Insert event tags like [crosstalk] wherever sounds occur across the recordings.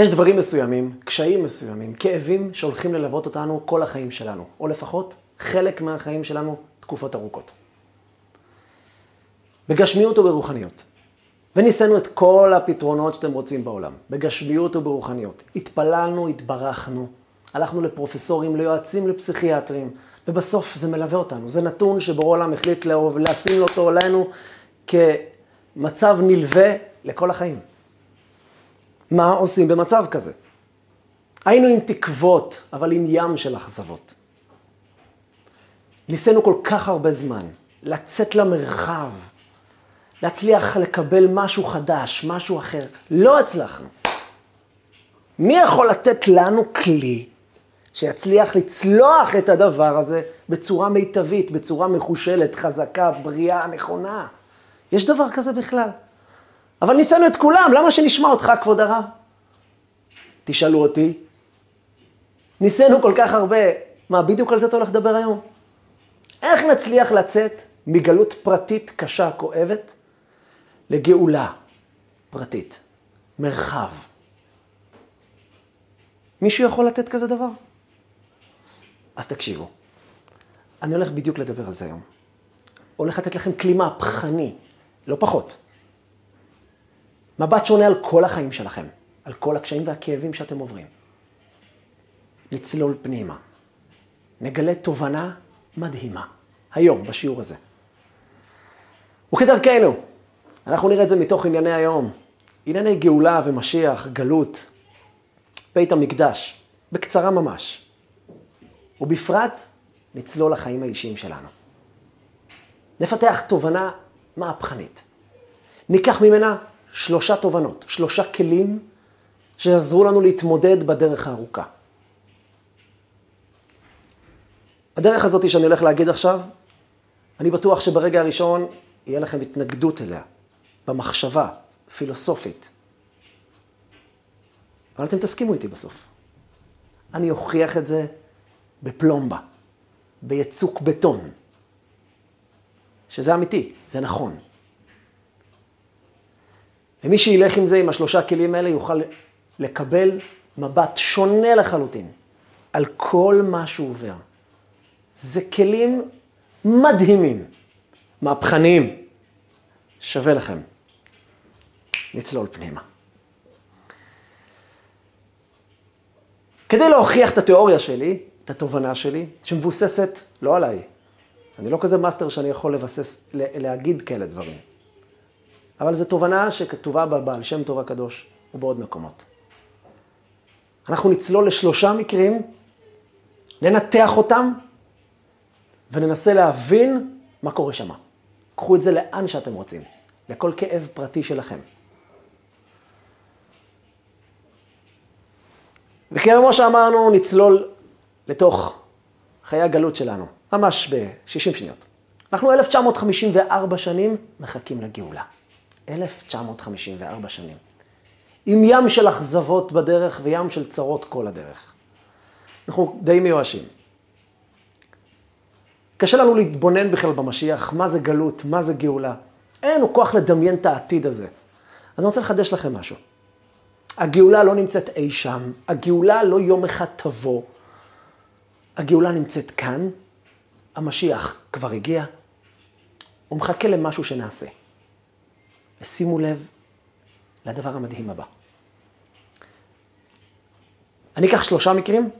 יש דברים מסוימים, קשיים מסוימים, כאבים שהולכים ללוות אותנו כל החיים שלנו, או לפחות חלק מהחיים שלנו תקופות ארוכות. בגשמיות וברוחניות. וניסינו את כל הפתרונות שאתם רוצים בעולם, בגשמיות וברוחניות. התפללנו, התברכנו, הלכנו לפרופסורים, ליועצים, לפסיכיאטרים, ובסוף זה מלווה אותנו. זה נתון שבורא עולם החליט לשים אותו עלינו כמצב נלווה לכל החיים. מה עושים במצב כזה? היינו עם תקוות, אבל עם ים של אכזבות. ניסינו כל כך הרבה זמן לצאת למרחב, להצליח לקבל משהו חדש, משהו אחר. לא הצלחנו. מי יכול לתת לנו כלי שיצליח לצלוח את הדבר הזה בצורה מיטבית, בצורה מחושלת, חזקה, בריאה, נכונה? יש דבר כזה בכלל? אבל ניסינו את כולם, למה שנשמע אותך, כבוד הרב? תשאלו אותי. ניסינו כל כך הרבה, מה, בדיוק על זה אתה הולך לדבר היום? איך נצליח לצאת מגלות פרטית קשה, כואבת, לגאולה פרטית, מרחב? מישהו יכול לתת כזה דבר? אז תקשיבו, אני הולך בדיוק לדבר על זה היום. הולך לתת לכם כלי מהפכני, לא פחות. מבט שונה על כל החיים שלכם, על כל הקשיים והכאבים שאתם עוברים. לצלול פנימה. נגלה תובנה מדהימה, היום, בשיעור הזה. וכדרכנו, אנחנו נראה את זה מתוך ענייני היום. ענייני גאולה ומשיח, גלות, בית המקדש, בקצרה ממש. ובפרט, נצלול לחיים האישיים שלנו. נפתח תובנה מהפכנית. ניקח ממנה שלושה תובנות, שלושה כלים שיעזרו לנו להתמודד בדרך הארוכה. הדרך הזאת שאני הולך להגיד עכשיו, אני בטוח שברגע הראשון יהיה לכם התנגדות אליה, במחשבה, פילוסופית. אבל אתם תסכימו איתי בסוף. אני אוכיח את זה בפלומבה, ביצוק בטון, שזה אמיתי, זה נכון. ומי שילך עם זה, עם השלושה כלים האלה, יוכל לקבל מבט שונה לחלוטין על כל מה שהוא עובר. זה כלים מדהימים, מהפכניים. שווה לכם. נצלול פנימה. כדי להוכיח את התיאוריה שלי, את התובנה שלי, שמבוססת לא עליי. אני לא כזה מאסטר שאני יכול לבסס, להגיד כאלה דברים. אבל זו תובנה שכתובה בבעל שם טוב הקדוש ובעוד מקומות. אנחנו נצלול לשלושה מקרים, ננתח אותם וננסה להבין מה קורה שם. קחו את זה לאן שאתם רוצים, לכל כאב פרטי שלכם. וכמו שאמרנו, נצלול לתוך חיי הגלות שלנו, ממש ב-60 שניות. אנחנו 1954 שנים מחכים לגאולה. 1954 שנים. עם ים של אכזבות בדרך וים של צרות כל הדרך. אנחנו די מיואשים. קשה לנו להתבונן בכלל במשיח, מה זה גלות, מה זה גאולה. אין לנו כוח לדמיין את העתיד הזה. אז אני רוצה לחדש לכם משהו. הגאולה לא נמצאת אי שם, הגאולה לא יום אחד תבוא. הגאולה נמצאת כאן, המשיח כבר הגיע, הוא מחכה למשהו שנעשה. ושימו לב לדבר המדהים הבא. אני אקח שלושה מקרים,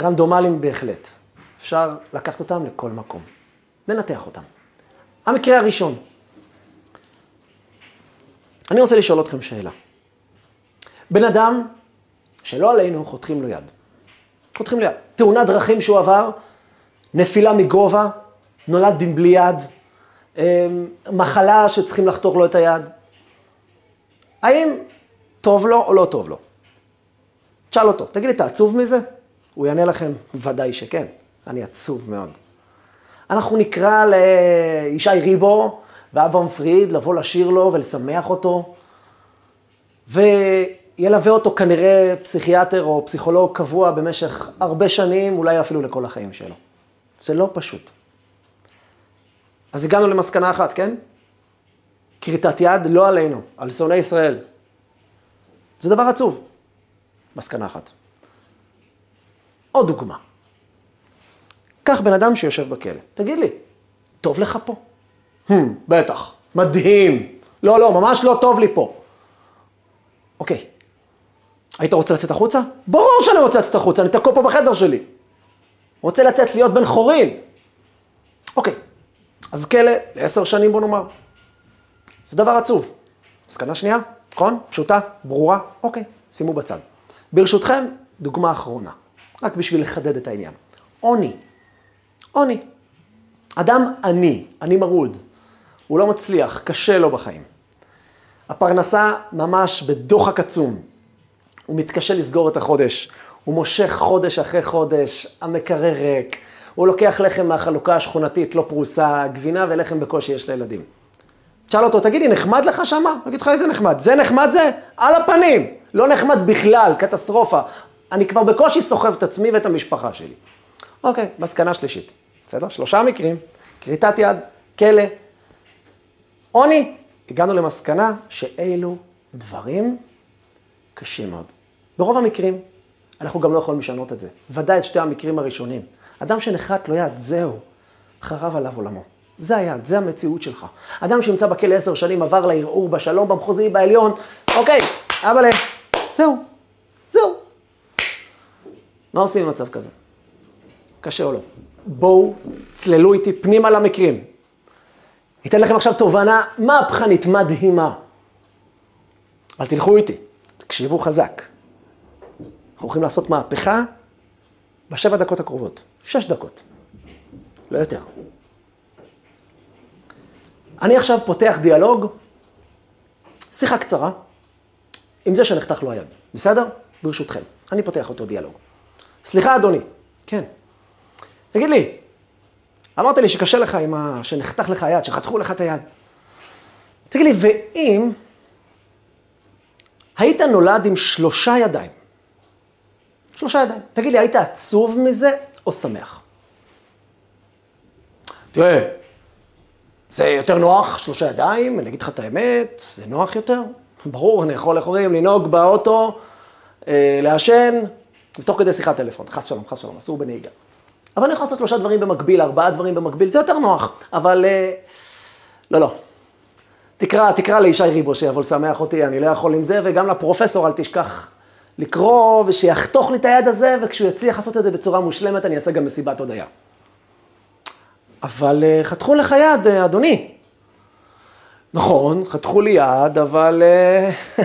רנדומליים בהחלט. אפשר לקחת אותם לכל מקום. ננתח אותם. המקרה הראשון. אני רוצה לשאול אתכם שאלה. בן אדם שלא עלינו חותכים לו יד. חותכים לו יד. תאונת דרכים שהוא עבר, נפילה מגובה, נולד עם בלי יד, מחלה שצריכים לחתוך לו את היד. האם טוב לו או לא טוב לו? תשאל אותו, תגיד לי, אתה עצוב מזה? הוא יענה לכם, ודאי שכן, אני עצוב מאוד. אנחנו נקרא לישי ריבו ואברהם פריד לבוא לשיר לו ולשמח אותו, וילווה אותו כנראה פסיכיאטר או פסיכולוג קבוע במשך הרבה שנים, אולי אפילו לכל החיים שלו. זה לא פשוט. אז הגענו למסקנה אחת, כן? כריתת יד לא עלינו, על שונאי ישראל. זה דבר עצוב. מסקנה אחת. עוד דוגמה. קח בן אדם שיושב בכלא, תגיד לי, טוב לך פה? Hmm, בטח, מדהים. לא, לא, ממש לא טוב לי פה. אוקיי, היית רוצה לצאת החוצה? ברור שאני רוצה לצאת החוצה, אני תקוע פה בחדר שלי. רוצה לצאת להיות בן חורין. אוקיי, אז כלא לעשר שנים בוא נאמר. זה דבר עצוב. מסקנה שנייה, נכון? פשוטה, ברורה, אוקיי, שימו בצד. ברשותכם, דוגמה אחרונה, רק בשביל לחדד את העניין. עוני. עוני. אדם עני, עני מרוד, הוא לא מצליח, קשה לו בחיים. הפרנסה ממש בדוחק עצום. הוא מתקשה לסגור את החודש. הוא מושך חודש אחרי חודש, המקרר ריק. הוא לוקח לחם מהחלוקה השכונתית, לא פרוסה, גבינה ולחם בקושי יש לילדים. תשאל אותו, תגידי, נחמד לך שמה? הוא יגיד לך, איזה נחמד? זה נחמד זה? על הפנים. לא נחמד בכלל, קטסטרופה. אני כבר בקושי סוחב את עצמי ואת המשפחה שלי. אוקיי, מסקנה שלישית. בסדר? שלושה מקרים, כריתת יד, כלא, עוני. הגענו למסקנה שאלו דברים קשים מאוד. ברוב המקרים, אנחנו גם לא יכולים לשנות את זה. ודאי את שתי המקרים הראשונים. אדם שנחת לו יד, זהו, חרב עליו עולמו. זה היד, זה המציאות שלך. אדם שנמצא בכלא עשר שנים, עבר לערעור בשלום, במחוזי, בעליון, אוקיי, אבאלה, זהו, זהו. מה עושים במצב כזה? קשה או לא? בואו, צללו איתי פנימה למקרים. אתן לכם עכשיו תובנה מהפכנית, מדהימה. אבל תלכו איתי, תקשיבו חזק. אנחנו הולכים לעשות מהפכה בשבע דקות הקרובות. שש דקות. לא יותר. אני עכשיו פותח דיאלוג, שיחה קצרה, עם זה שנחתך לו היד. בסדר? ברשותכם. אני פותח אותו דיאלוג. סליחה, אדוני. כן. תגיד לי, אמרת לי שקשה לך עם ה... שנחתך לך היד, שחתכו לך את היד. תגיד לי, ואם היית נולד עם שלושה ידיים, שלושה ידיים, תגיד לי, היית עצוב מזה או שמח? תראה, זה יותר נוח, שלושה ידיים, אני אגיד לך את האמת, זה נוח יותר. ברור, אני יכול, איך אומרים, לנהוג באוטו, אה, לעשן, ותוך כדי שיחת טלפון, חס שלום, חס שלום, אסור בנהיגה. אבל אני יכול לעשות שלושה דברים במקביל, ארבעה דברים במקביל, זה יותר נוח, אבל אה, לא, לא. תקרא, תקרא לישי ריבו שיבוא לשמח אותי, אני לא יכול עם זה, וגם לפרופסור אל תשכח לקרוא, ושיחתוך לי את היד הזה, וכשהוא יצליח לעשות את זה בצורה מושלמת, אני אעשה גם מסיבת הודיה. אבל אה, חתכו לך יד, אה, אדוני. נכון, חתכו לי יד, אבל אה, [laughs]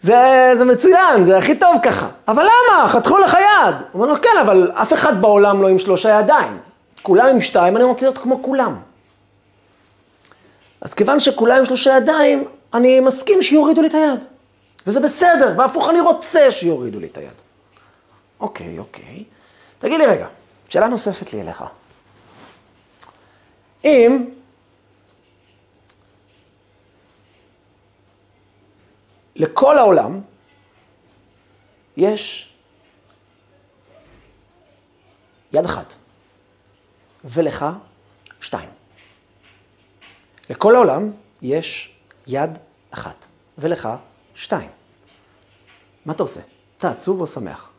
זה, זה מצוין, זה הכי טוב ככה. אבל למה? חתכו לך יד. הוא אומר לו, כן, אבל אף אחד בעולם לא עם שלושה ידיים. כולם עם שתיים, אני רוצה להיות כמו כולם. אז כיוון שכולם עם שלושה ידיים, אני מסכים שיורידו לי את היד. וזה בסדר, והפוך אני רוצה שיורידו לי את היד. אוקיי, אוקיי. תגיד לי רגע, שאלה נוספת לי אליך. אם לכל העולם יש יד אחת, ולך שתיים. לכל העולם יש יד אחת, ולך שתיים. מה אתה עושה? אתה עצוב או שמח?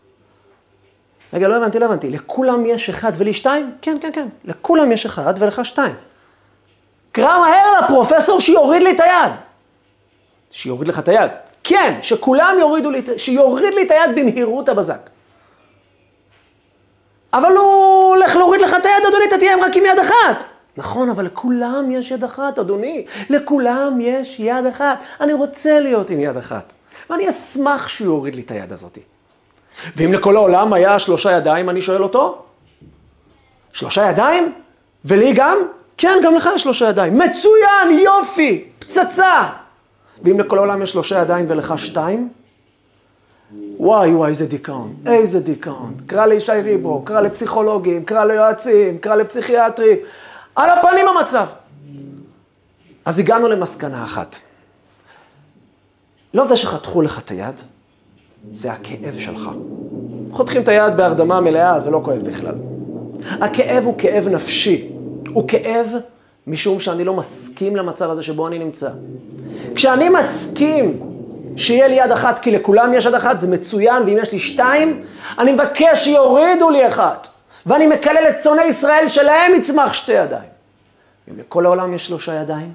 רגע, לא הבנתי, לא הבנתי. לכולם יש אחד ולי שתיים? כן, כן, כן. לכולם יש אחד ולך שתיים. קרא מהר לפרופסור שיוריד לי את היד. שיוריד לך את היד. כן, שכולם יורידו לי, שיוריד לי את היד במהירות הבזק. אבל הוא הולך להוריד לך את היד, אדוני, אתה תהיה רק עם יד אחת. נכון, אבל לכולם יש יד אחת, אדוני. לכולם יש יד אחת. אני רוצה להיות עם יד אחת. ואני אשמח שהוא יוריד לי את היד הזאת. ואם לכל העולם היה שלושה ידיים, אני שואל אותו, שלושה ידיים? ולי גם? כן, גם לך יש שלושה ידיים. מצוין, יופי, פצצה. ואם לכל העולם יש שלושה ידיים ולך שתיים? וואי וואי, איזה דיכאון, איזה דיכאון. קרא לישי ריבו, קרא לפסיכולוגים, קרא ליועצים, קרא לפסיכיאטרים. על הפנים המצב. אז הגענו למסקנה אחת. לא זה שחתכו לך את היד, זה הכאב שלך. חותכים את היד בהרדמה מלאה, זה לא כואב בכלל. הכאב הוא כאב נפשי. הוא כאב משום שאני לא מסכים למצב הזה שבו אני נמצא. כשאני מסכים שיהיה לי יד אחת כי לכולם יש יד אחת, זה מצוין, ואם יש לי שתיים, אני מבקש שיורידו לי אחת. ואני מקלל את שונאי ישראל שלהם יצמח שתי ידיים. אם לכל העולם יש שלושה ידיים,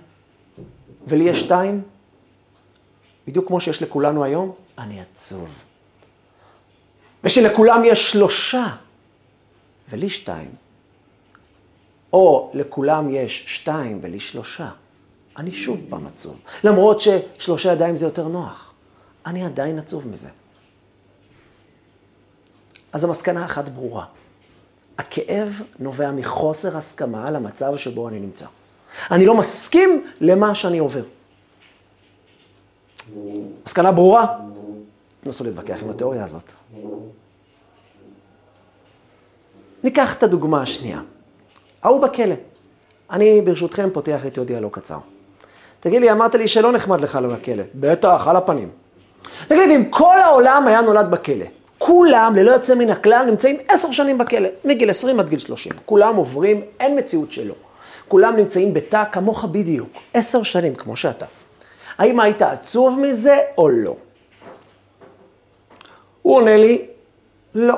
ולי יש שתיים, בדיוק כמו שיש לכולנו היום, אני עצוב. ושלכולם יש שלושה, ולי שתיים. או לכולם יש שתיים ולי שלושה. אני שוב פעם עצוב. למרות ששלושה ידיים זה יותר נוח. אני עדיין עצוב מזה. אז המסקנה אחת ברורה. הכאב נובע מחוסר הסכמה על המצב שבו אני נמצא. אני לא מסכים למה שאני עובר. מסקנה ברורה? תנסו להתווכח עם התיאוריה הזאת. ניקח את הדוגמה השנייה. ההוא בכלא. אני ברשותכם פותח עוד דיאלוג לא קצר. תגיד לי, אמרת לי שלא נחמד לך לא בכלא. בטח, על הפנים. תגיד לי, אם כל העולם היה נולד בכלא, כולם, ללא יוצא מן הכלל, נמצאים עשר שנים בכלא, מגיל 20 עד גיל 30. כולם עוברים, אין מציאות שלא. כולם נמצאים בתא כמוך בדיוק, עשר שנים, כמו שאתה. האם היית עצוב מזה או לא? הוא עונה לי, לא.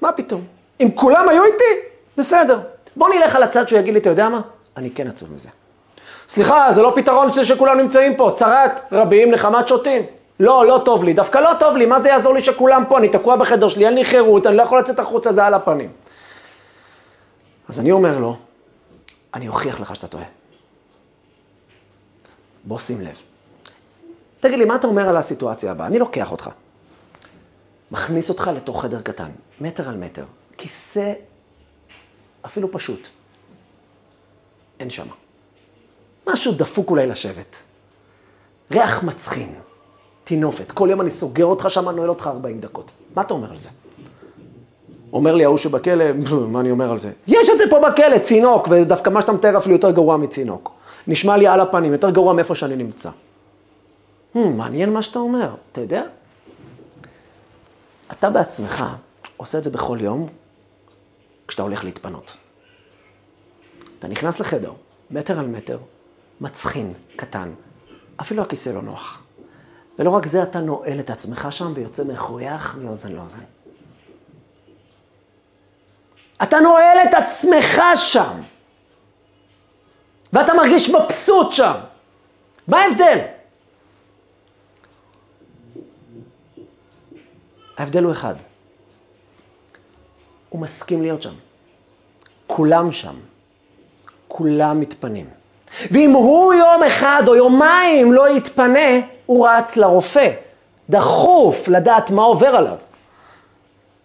מה פתאום? אם כולם היו איתי, בסדר. בוא נלך על הצד שהוא יגיד לי, אתה יודע מה? אני כן עצוב מזה. סליחה, זה לא פתרון שכולם נמצאים פה, צרת רבים נחמת שוטים. לא, לא טוב לי, דווקא לא טוב לי, מה זה יעזור לי שכולם פה? אני תקוע בחדר שלי, אין לי חירות, אני לא יכול לצאת החוצה, זה על הפנים. אז אני אומר לו, אני אוכיח לך שאתה טועה. בוא שים לב. תגיד לי, מה אתה אומר על הסיטואציה הבאה? אני לוקח אותך. מכניס אותך לתוך חדר קטן, מטר על מטר, כיסא אפילו פשוט. אין שם. משהו דפוק אולי לשבת. ריח מצחין, טינופת. כל יום אני סוגר אותך שם, נועל אותך 40 דקות. מה אתה אומר על זה? אומר לי ההוא שבכלא, [laughs] מה אני אומר על זה? יש את זה פה בכלא, צינוק, ודווקא מה שאתה מתאר אפילו יותר גרוע מצינוק. נשמע לי על הפנים, יותר גרוע מאיפה שאני נמצא. Hmm, מעניין מה שאתה אומר, אתה יודע? אתה בעצמך עושה את זה בכל יום כשאתה הולך להתפנות. אתה נכנס לחדר, מטר על מטר, מצחין, קטן, אפילו הכיסא לא נוח. ולא רק זה, אתה נועל את עצמך שם ויוצא מחוייך מאוזן לאוזן. אתה נועל את עצמך שם, ואתה מרגיש מבסוט שם. מה ההבדל? ההבדל הוא אחד. הוא מסכים להיות שם. כולם שם. כולם מתפנים. ואם הוא יום אחד או יומיים לא יתפנה, הוא רץ לרופא. דחוף לדעת מה עובר עליו.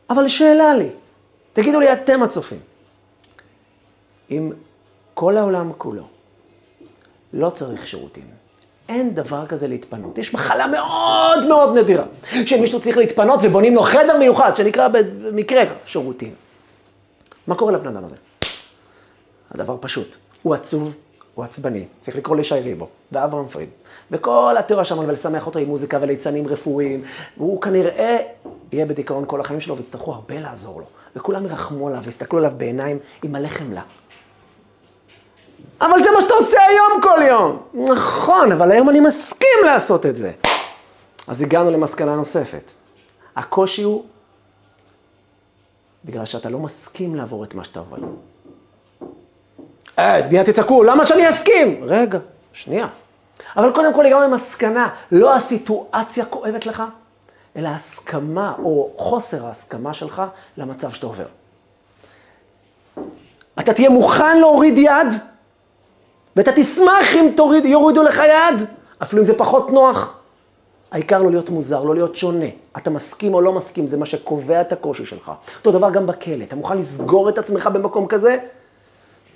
אבל שאלה לי, תגידו לי אתם הצופים, אם כל העולם כולו לא צריך שירותים, אין דבר כזה להתפנות. יש מחלה מאוד מאוד נדירה, שמישהו צריך להתפנות ובונים לו חדר מיוחד, שנקרא במקרה שירותים. מה קורה לבן אדם הזה? הדבר פשוט, הוא עצוב, הוא עצבני, צריך לקרוא לשי ריבו, ואברהם פריד, וכל התיאוריה שם, ולשמח אותו עם מוזיקה וליצנים רפואיים, והוא כנראה יהיה בדיכאון כל החיים שלו, ויצטרכו הרבה לעזור לו, וכולם ירחמו עליו ויסתכלו עליו בעיניים עם מלא חמלה. אבל זה מה שאתה עושה היום כל יום. נכון, אבל היום אני מסכים לעשות את זה. אז הגענו למסקנה נוספת. הקושי הוא בגלל שאתה לא מסכים לעבור את מה שאתה עובר. אה, מיד תצעקו, למה שאני אסכים? רגע, שנייה. אבל קודם כל הגענו למסקנה, לא הסיטואציה כואבת לך, אלא הסכמה או חוסר ההסכמה שלך למצב שאתה עובר. אתה תהיה מוכן להוריד יד, ואתה תשמח אם תוריד, יורידו לך יד, אפילו אם זה פחות נוח. העיקר לא להיות מוזר, לא להיות שונה. אתה מסכים או לא מסכים, זה מה שקובע את הקושי שלך. אותו דבר גם בכלא, אתה מוכן לסגור את עצמך במקום כזה?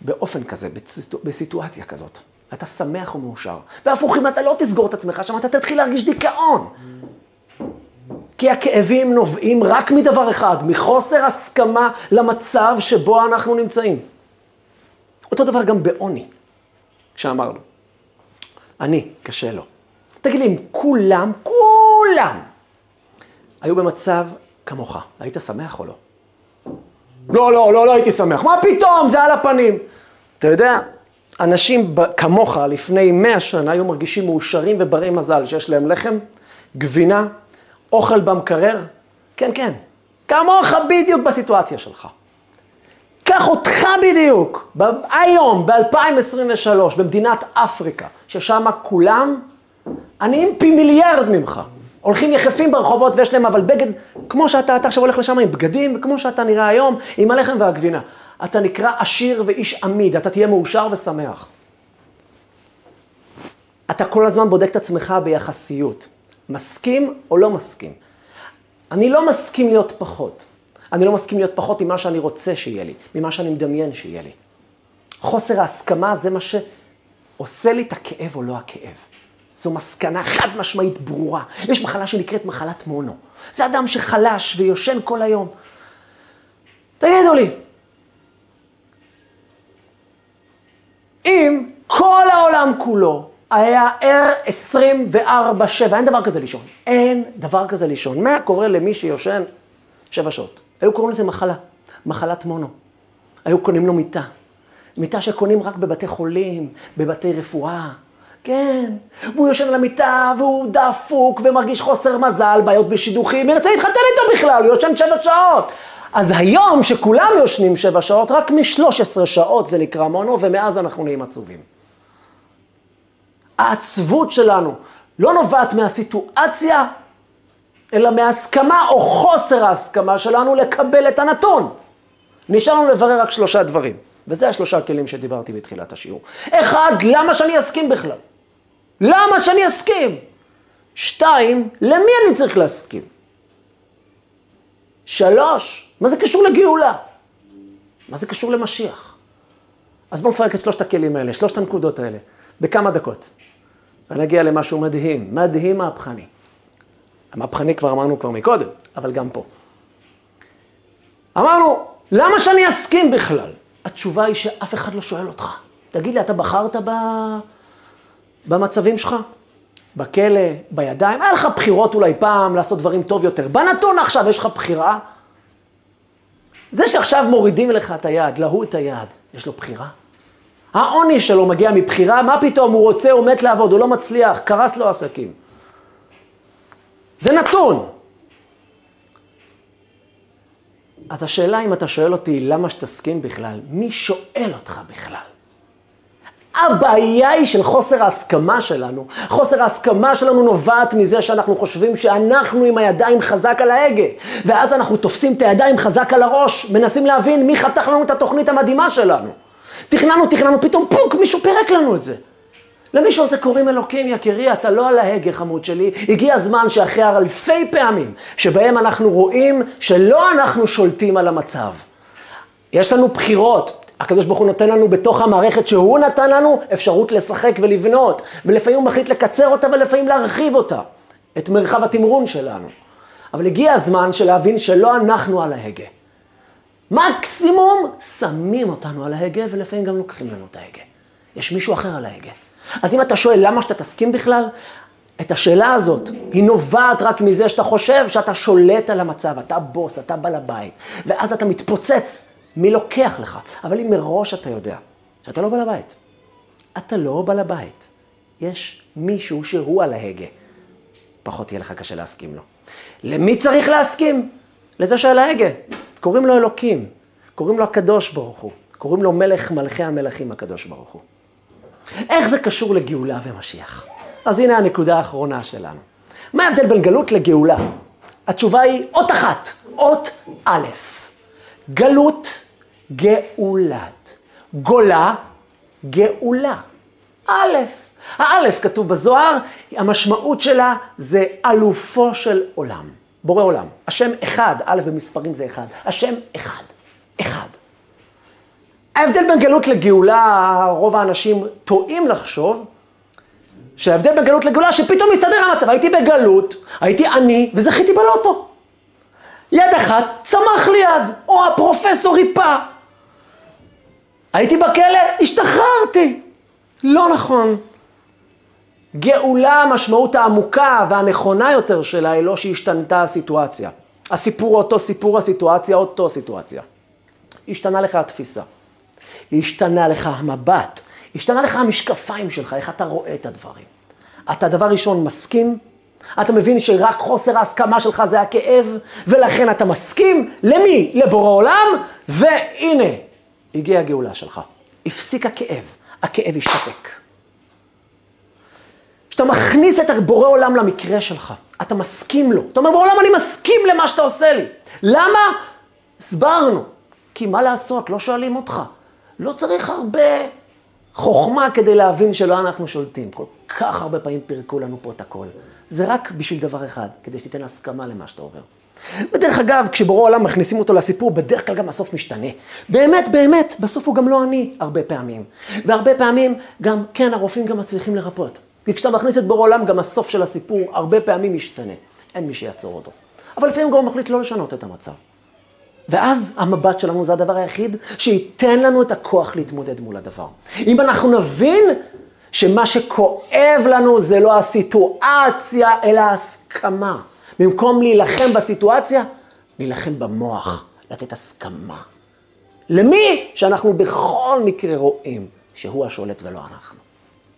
באופן כזה, בסיטואציה, בסיטואציה כזאת. אתה שמח ומאושר. והפוך, אם אתה לא תסגור את עצמך שם, אתה תתחיל להרגיש דיכאון. כי הכאבים נובעים רק מדבר אחד, מחוסר הסכמה למצב שבו אנחנו נמצאים. אותו דבר גם בעוני, שאמרנו. אני, קשה לו. תגיד לי, אם כולם, כולם, היו במצב כמוך, היית שמח או לא? לא, לא, לא, לא הייתי שמח. מה פתאום, זה על הפנים. אתה יודע, אנשים כמוך לפני מאה שנה היו מרגישים מאושרים וברי מזל שיש להם לחם, גבינה, אוכל במקרר, כן, כן, כמוך בדיוק בסיטואציה שלך. קח אותך בדיוק, היום, ב-2023, במדינת אפריקה, ששם כולם עניים פי מיליארד ממך. הולכים יחפים ברחובות ויש להם אבל בגד, כמו שאתה, אתה עכשיו הולך לשם עם בגדים, וכמו שאתה נראה היום, עם הלחם והגבינה. אתה נקרא עשיר ואיש עמיד, אתה תהיה מאושר ושמח. אתה כל הזמן בודק את עצמך ביחסיות. מסכים או לא מסכים? אני לא מסכים להיות פחות. אני לא מסכים להיות פחות ממה שאני רוצה שיהיה לי, ממה שאני מדמיין שיהיה לי. חוסר ההסכמה זה מה שעושה לי את הכאב או לא הכאב. זו מסקנה חד משמעית ברורה. יש מחלה שנקראת מחלת מונו. זה אדם שחלש ויושן כל היום. תגידו לי, אם כל העולם כולו היה ער 24-7, אין דבר כזה לישון. אין דבר כזה לישון. מה קורה למי שיושן שבע שעות? היו קוראים לזה מחלה, מחלת מונו. היו קונים לו מיטה. מיטה שקונים רק בבתי חולים, בבתי רפואה. כן, והוא יושן על המיטה, והוא דפוק, ומרגיש חוסר מזל, בעיות בשידוכים, מי רוצה להתחתן איתו בכלל, הוא יושן שבע שעות. אז היום שכולם יושנים שבע שעות, רק מ-13 שעות זה נקרא מונו, ומאז אנחנו נהיים עצובים. העצבות שלנו לא נובעת מהסיטואציה, אלא מהסכמה או חוסר ההסכמה שלנו לקבל את הנתון. נשאר לנו לברר רק שלושה דברים, וזה השלושה כלים שדיברתי בתחילת השיעור. אחד, למה שאני אסכים בכלל? למה שאני אסכים? שתיים, למי אני צריך להסכים? שלוש, מה זה קשור לגאולה? מה זה קשור למשיח? אז בואו נפרק את שלושת הכלים האלה, שלושת הנקודות האלה, בכמה דקות. ונגיע למשהו מדהים, מדהים מהפכני. המהפכני כבר אמרנו כבר מקודם, אבל גם פה. אמרנו, למה שאני אסכים בכלל? התשובה היא שאף אחד לא שואל אותך. תגיד לי, אתה בחרת ב... במצבים שלך? בכלא, בידיים? היה לך בחירות אולי פעם לעשות דברים טוב יותר. בנתון עכשיו יש לך בחירה? זה שעכשיו מורידים לך את היד, להוא את היד, יש לו בחירה? העוני שלו מגיע מבחירה, מה פתאום, הוא רוצה, הוא מת לעבוד, הוא לא מצליח, קרס לו עסקים. זה נתון. אז השאלה אם אתה שואל אותי למה שתסכים בכלל, מי שואל אותך בכלל? הבעיה היא של חוסר ההסכמה שלנו. חוסר ההסכמה שלנו נובעת מזה שאנחנו חושבים שאנחנו עם הידיים חזק על ההגה. ואז אנחנו תופסים את הידיים חזק על הראש, מנסים להבין מי חתך לנו את התוכנית המדהימה שלנו. תכננו, תכננו, פתאום פוק, מישהו פירק לנו את זה. למישהו הזה קוראים אלוקים, יקירי, אתה לא על ההגה, חמוד שלי. הגיע הזמן שאחרי אלפי פעמים שבהם אנחנו רואים שלא אנחנו שולטים על המצב. יש לנו בחירות. הקדוש ברוך הוא נותן לנו בתוך המערכת שהוא נתן לנו אפשרות לשחק ולבנות, ולפעמים הוא מחליט לקצר אותה ולפעמים להרחיב אותה, את מרחב התמרון שלנו. אבל הגיע הזמן של להבין שלא אנחנו על ההגה. מקסימום שמים אותנו על ההגה ולפעמים גם לוקחים לנו את ההגה. יש מישהו אחר על ההגה. אז אם אתה שואל למה שאתה תסכים בכלל, את השאלה הזאת, היא נובעת רק מזה שאתה חושב שאתה שולט על המצב, אתה בוס, אתה בעל הבית, ואז אתה מתפוצץ, מי לוקח לך? אבל אם מראש אתה יודע שאתה לא בעל הבית, אתה לא בעל הבית, יש מישהו שהוא על ההגה, פחות יהיה לך קשה להסכים לו. למי צריך להסכים? לזה שעל ההגה. קוראים לו אלוקים, קוראים לו הקדוש ברוך הוא, קוראים לו מלך מלכי המלכים הקדוש ברוך הוא. איך זה קשור לגאולה ומשיח? אז הנה הנקודה האחרונה שלנו. מה ההבדל בין גלות לגאולה? התשובה היא אות אחת, אות א', גלות, גאולת, גולה, גאולה. א', האלף כתוב בזוהר, המשמעות שלה זה אלופו של עולם. בורא עולם. השם אחד, א' במספרים זה אחד. השם אחד. אחד. ההבדל בין גלות לגאולה, רוב האנשים טועים לחשוב שההבדל בין גלות לגאולה, שפתאום מסתדר המצב. הייתי בגלות, הייתי עני, וזכיתי בלוטו. יד אחת, צמח לי יד, או הפרופסור ריפא. הייתי בכלא, השתחררתי. לא נכון. גאולה, המשמעות העמוקה והנכונה יותר שלה היא לא שהשתנתה הסיטואציה. הסיפור אותו סיפור, הסיטואציה אותו סיטואציה. השתנה לך התפיסה. השתנה לך המבט, השתנה לך המשקפיים שלך, איך אתה רואה את הדברים. אתה דבר ראשון מסכים, אתה מבין שרק חוסר ההסכמה שלך זה הכאב, ולכן אתה מסכים, למי? לבורא עולם, והנה, הגיעה הגאולה שלך. הפסיק הכאב, הכאב השתתק. כשאתה מכניס את בורא עולם למקרה שלך, אתה מסכים לו. אתה אומר, בורא עולם, אני מסכים למה שאתה עושה לי. למה? הסברנו. כי מה לעשות, לא שואלים אותך. לא צריך הרבה חוכמה כדי להבין שלא אנחנו שולטים. כל כך הרבה פעמים פירקו לנו פה את הכל. זה רק בשביל דבר אחד, כדי שתיתן הסכמה למה שאתה עובר. ודרך אגב, כשבורא עולם מכניסים אותו לסיפור, בדרך כלל גם הסוף משתנה. באמת, באמת, בסוף הוא גם לא אני, הרבה פעמים. והרבה פעמים גם, כן, הרופאים גם מצליחים לרפות. כי כשאתה מכניס את בורא עולם, גם הסוף של הסיפור הרבה פעמים משתנה. אין מי שיעצור אותו. אבל לפעמים גם הוא מחליט לא לשנות את המצב. ואז המבט שלנו זה הדבר היחיד שייתן לנו את הכוח להתמודד מול הדבר. אם אנחנו נבין שמה שכואב לנו זה לא הסיטואציה, אלא ההסכמה. במקום להילחם בסיטואציה, להילחם במוח, לתת הסכמה. למי שאנחנו בכל מקרה רואים שהוא השולט ולא אנחנו.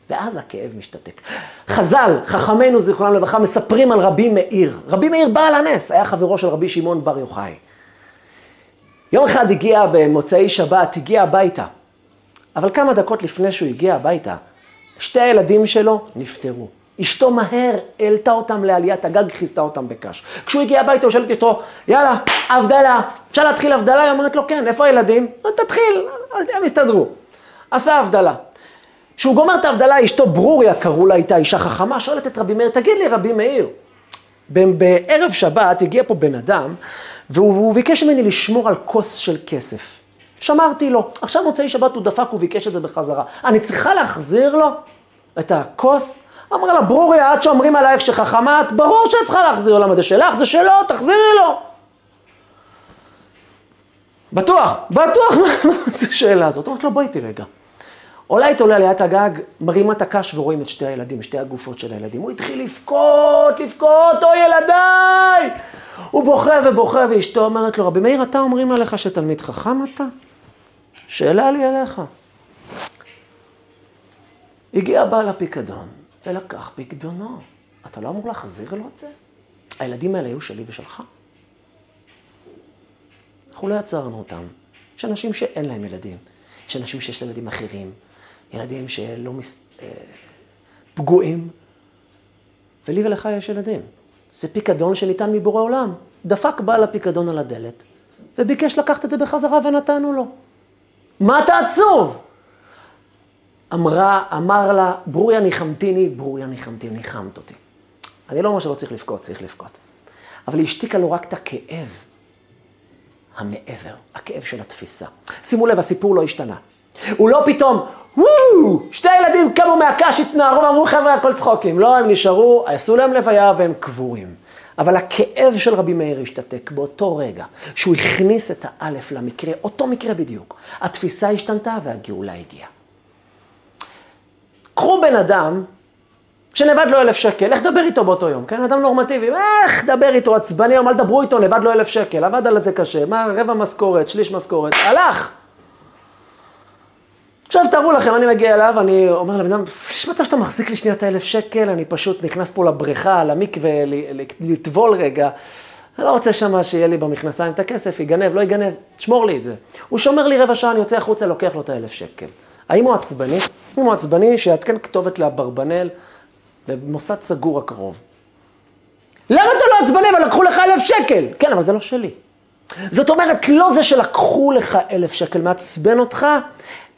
ואז הכאב משתתק. חז"ל, חכמינו זיכרונם לברכה, מספרים על רבי מאיר. רבי מאיר בעל הנס, היה חברו של רבי שמעון בר יוחאי. יום אחד הגיע במוצאי שבת, הגיע הביתה. אבל כמה דקות לפני שהוא הגיע הביתה, שתי הילדים שלו נפטרו. אשתו מהר העלתה אותם לעליית הגג, כיסתה אותם בקש. כשהוא הגיע הביתה, הוא שואל את אשתו, יאללה, הבדלה, אפשר להתחיל הבדלה? היא אומרת לו, כן, איפה הילדים? תתחיל, הם יסתדרו. עשה הבדלה. כשהוא גומר את ההבדלה, אשתו ברוריה, קראו לה, הייתה אישה חכמה, שואלת את רבי מאיר, תגיד לי, רבי מאיר, בערב שבת הגיע פה בן אדם, והוא ביקש ממני לשמור על כוס של כסף. שמרתי לו. עכשיו מוצאי שבת הוא דפק, הוא ביקש את זה בחזרה. אני צריכה להחזיר לו את הכוס? אמר לה, ברוריה, עד שאומרים עלייך שחכמה, את ברור שאת צריכה להחזיר לו. למה זה שלך? זה שלו, תחזירי לו. בטוח, בטוח, מה זה השאלה הזאת? אומרת לו, בואי איתי רגע. עולה איתו לעליית הגג, מרימה את הקש ורואים את שתי הילדים, שתי הגופות של הילדים. הוא התחיל לבכות, לבכות, אוי ילדיי! הוא בוכה ובוכה, ואשתו אומרת לו, רבי מאיר, אתה אומרים עליך שתלמיד חכם אתה? שאלה לי אליך. הגיע בעל הפיקדון ולקח פיקדונו. אתה לא אמור להחזיר לו את זה? הילדים האלה היו שלי ושלך. אנחנו לא יצרנו אותם. יש אנשים שאין להם ילדים. יש אנשים שיש להם ילדים אחרים. ילדים שלא מס... אה, פגועים. ולי ולך יש ילדים. זה פיקדון שניתן מבורא עולם. דפק בעל הפיקדון על הדלת, וביקש לקחת את זה בחזרה ונתנו לו. מה אתה עצוב? אמרה, אמר לה, ברוריה ניחמתיני, ברוריה ניחמתיני, ניחמת אותי. אני לא אומר שלא צריך לבכות, צריך לבכות. אבל היא השתיקה לו רק את הכאב המעבר, הכאב של התפיסה. שימו לב, הסיפור לא השתנה. הוא לא פתאום, וואו, שתי ילדים קמו מהקש, התנערו ואמרו, חבר'ה, הכל צחוקים. לא, הם נשארו, עשו להם לוויה והם קבורים. אבל הכאב של רבי מאיר השתתק באותו רגע, שהוא הכניס את האלף למקרה, אותו מקרה בדיוק. התפיסה השתנתה והגאולה הגיעה. קחו בן אדם שנבד לו אלף שקל, איך דבר איתו באותו יום, כן? אדם נורמטיבי, איך דבר איתו, עצבני, אל דברו איתו, נבד לו אלף שקל, עבד על זה קשה, מה, רבע משכורת, שליש משכורת, הלך. עכשיו תארו לכם, אני מגיע אליו, אני אומר לבן אדם, יש מצב שאתה מחזיק לי שנייה את האלף שקל, אני פשוט נכנס פה לבריכה, למקווה, לטבול רגע. אני לא רוצה שמה שיהיה לי במכנסיים את הכסף, יגנב, לא יגנב, תשמור לי את זה. הוא שומר לי רבע שעה, אני יוצא החוצה, לוקח לו את האלף שקל. האם הוא עצבני? אם הוא עצבני, שיעדכן כתובת לאברבנל, למוסד סגור הקרוב. למה אתה לא עצבני אבל לקחו לך אלף שקל? כן, אבל זה לא שלי. זאת אומרת, לא זה שלקחו לך אלף שקל מעצבן אותך,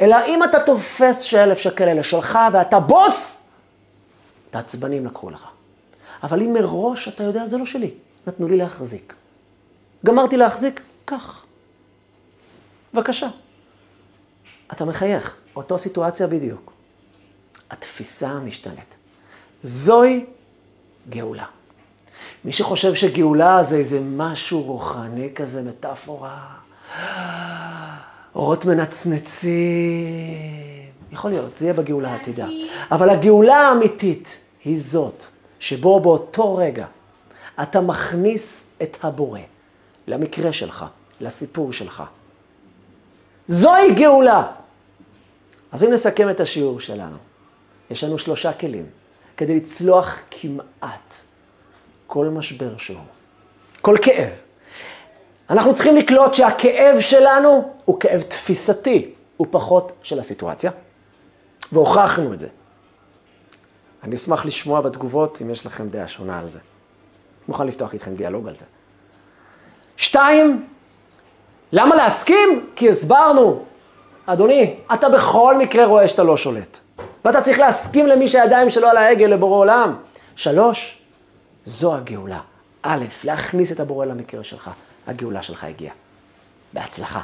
אלא אם אתה תופס שאלף שקל אלה שלך ואתה בוס, את העצבנים לקחו לך. אבל אם מראש אתה יודע, זה לא שלי, נתנו לי להחזיק. גמרתי להחזיק, קח. בבקשה. אתה מחייך, אותו סיטואציה בדיוק. התפיסה משתנית. זוהי גאולה. מי שחושב שגאולה זה איזה משהו רוחני כזה, מטאפורה, אורות מנצנצים, יכול להיות, זה יהיה בגאולה העתידה. אבל הגאולה האמיתית היא זאת, שבו באותו רגע אתה מכניס את הבורא למקרה שלך, לסיפור שלך. זוהי גאולה. אז אם נסכם את השיעור שלנו, יש לנו שלושה כלים כדי לצלוח כמעט כל משבר שהוא, כל כאב. אנחנו צריכים לקלוט שהכאב שלנו הוא כאב תפיסתי, הוא פחות של הסיטואציה, והוכחנו את זה. אני אשמח לשמוע בתגובות אם יש לכם דעה שונה על זה. אני מוכן לפתוח איתכם דיאלוג על זה. שתיים, למה להסכים? כי הסברנו. אדוני, אתה בכל מקרה רואה שאתה לא שולט. ואתה צריך להסכים למי שהידיים שלו על ההגה לבורא עולם. שלוש, זו הגאולה. א', להכניס את הבורא למקרה שלך. הגאולה שלך הגיעה. בהצלחה.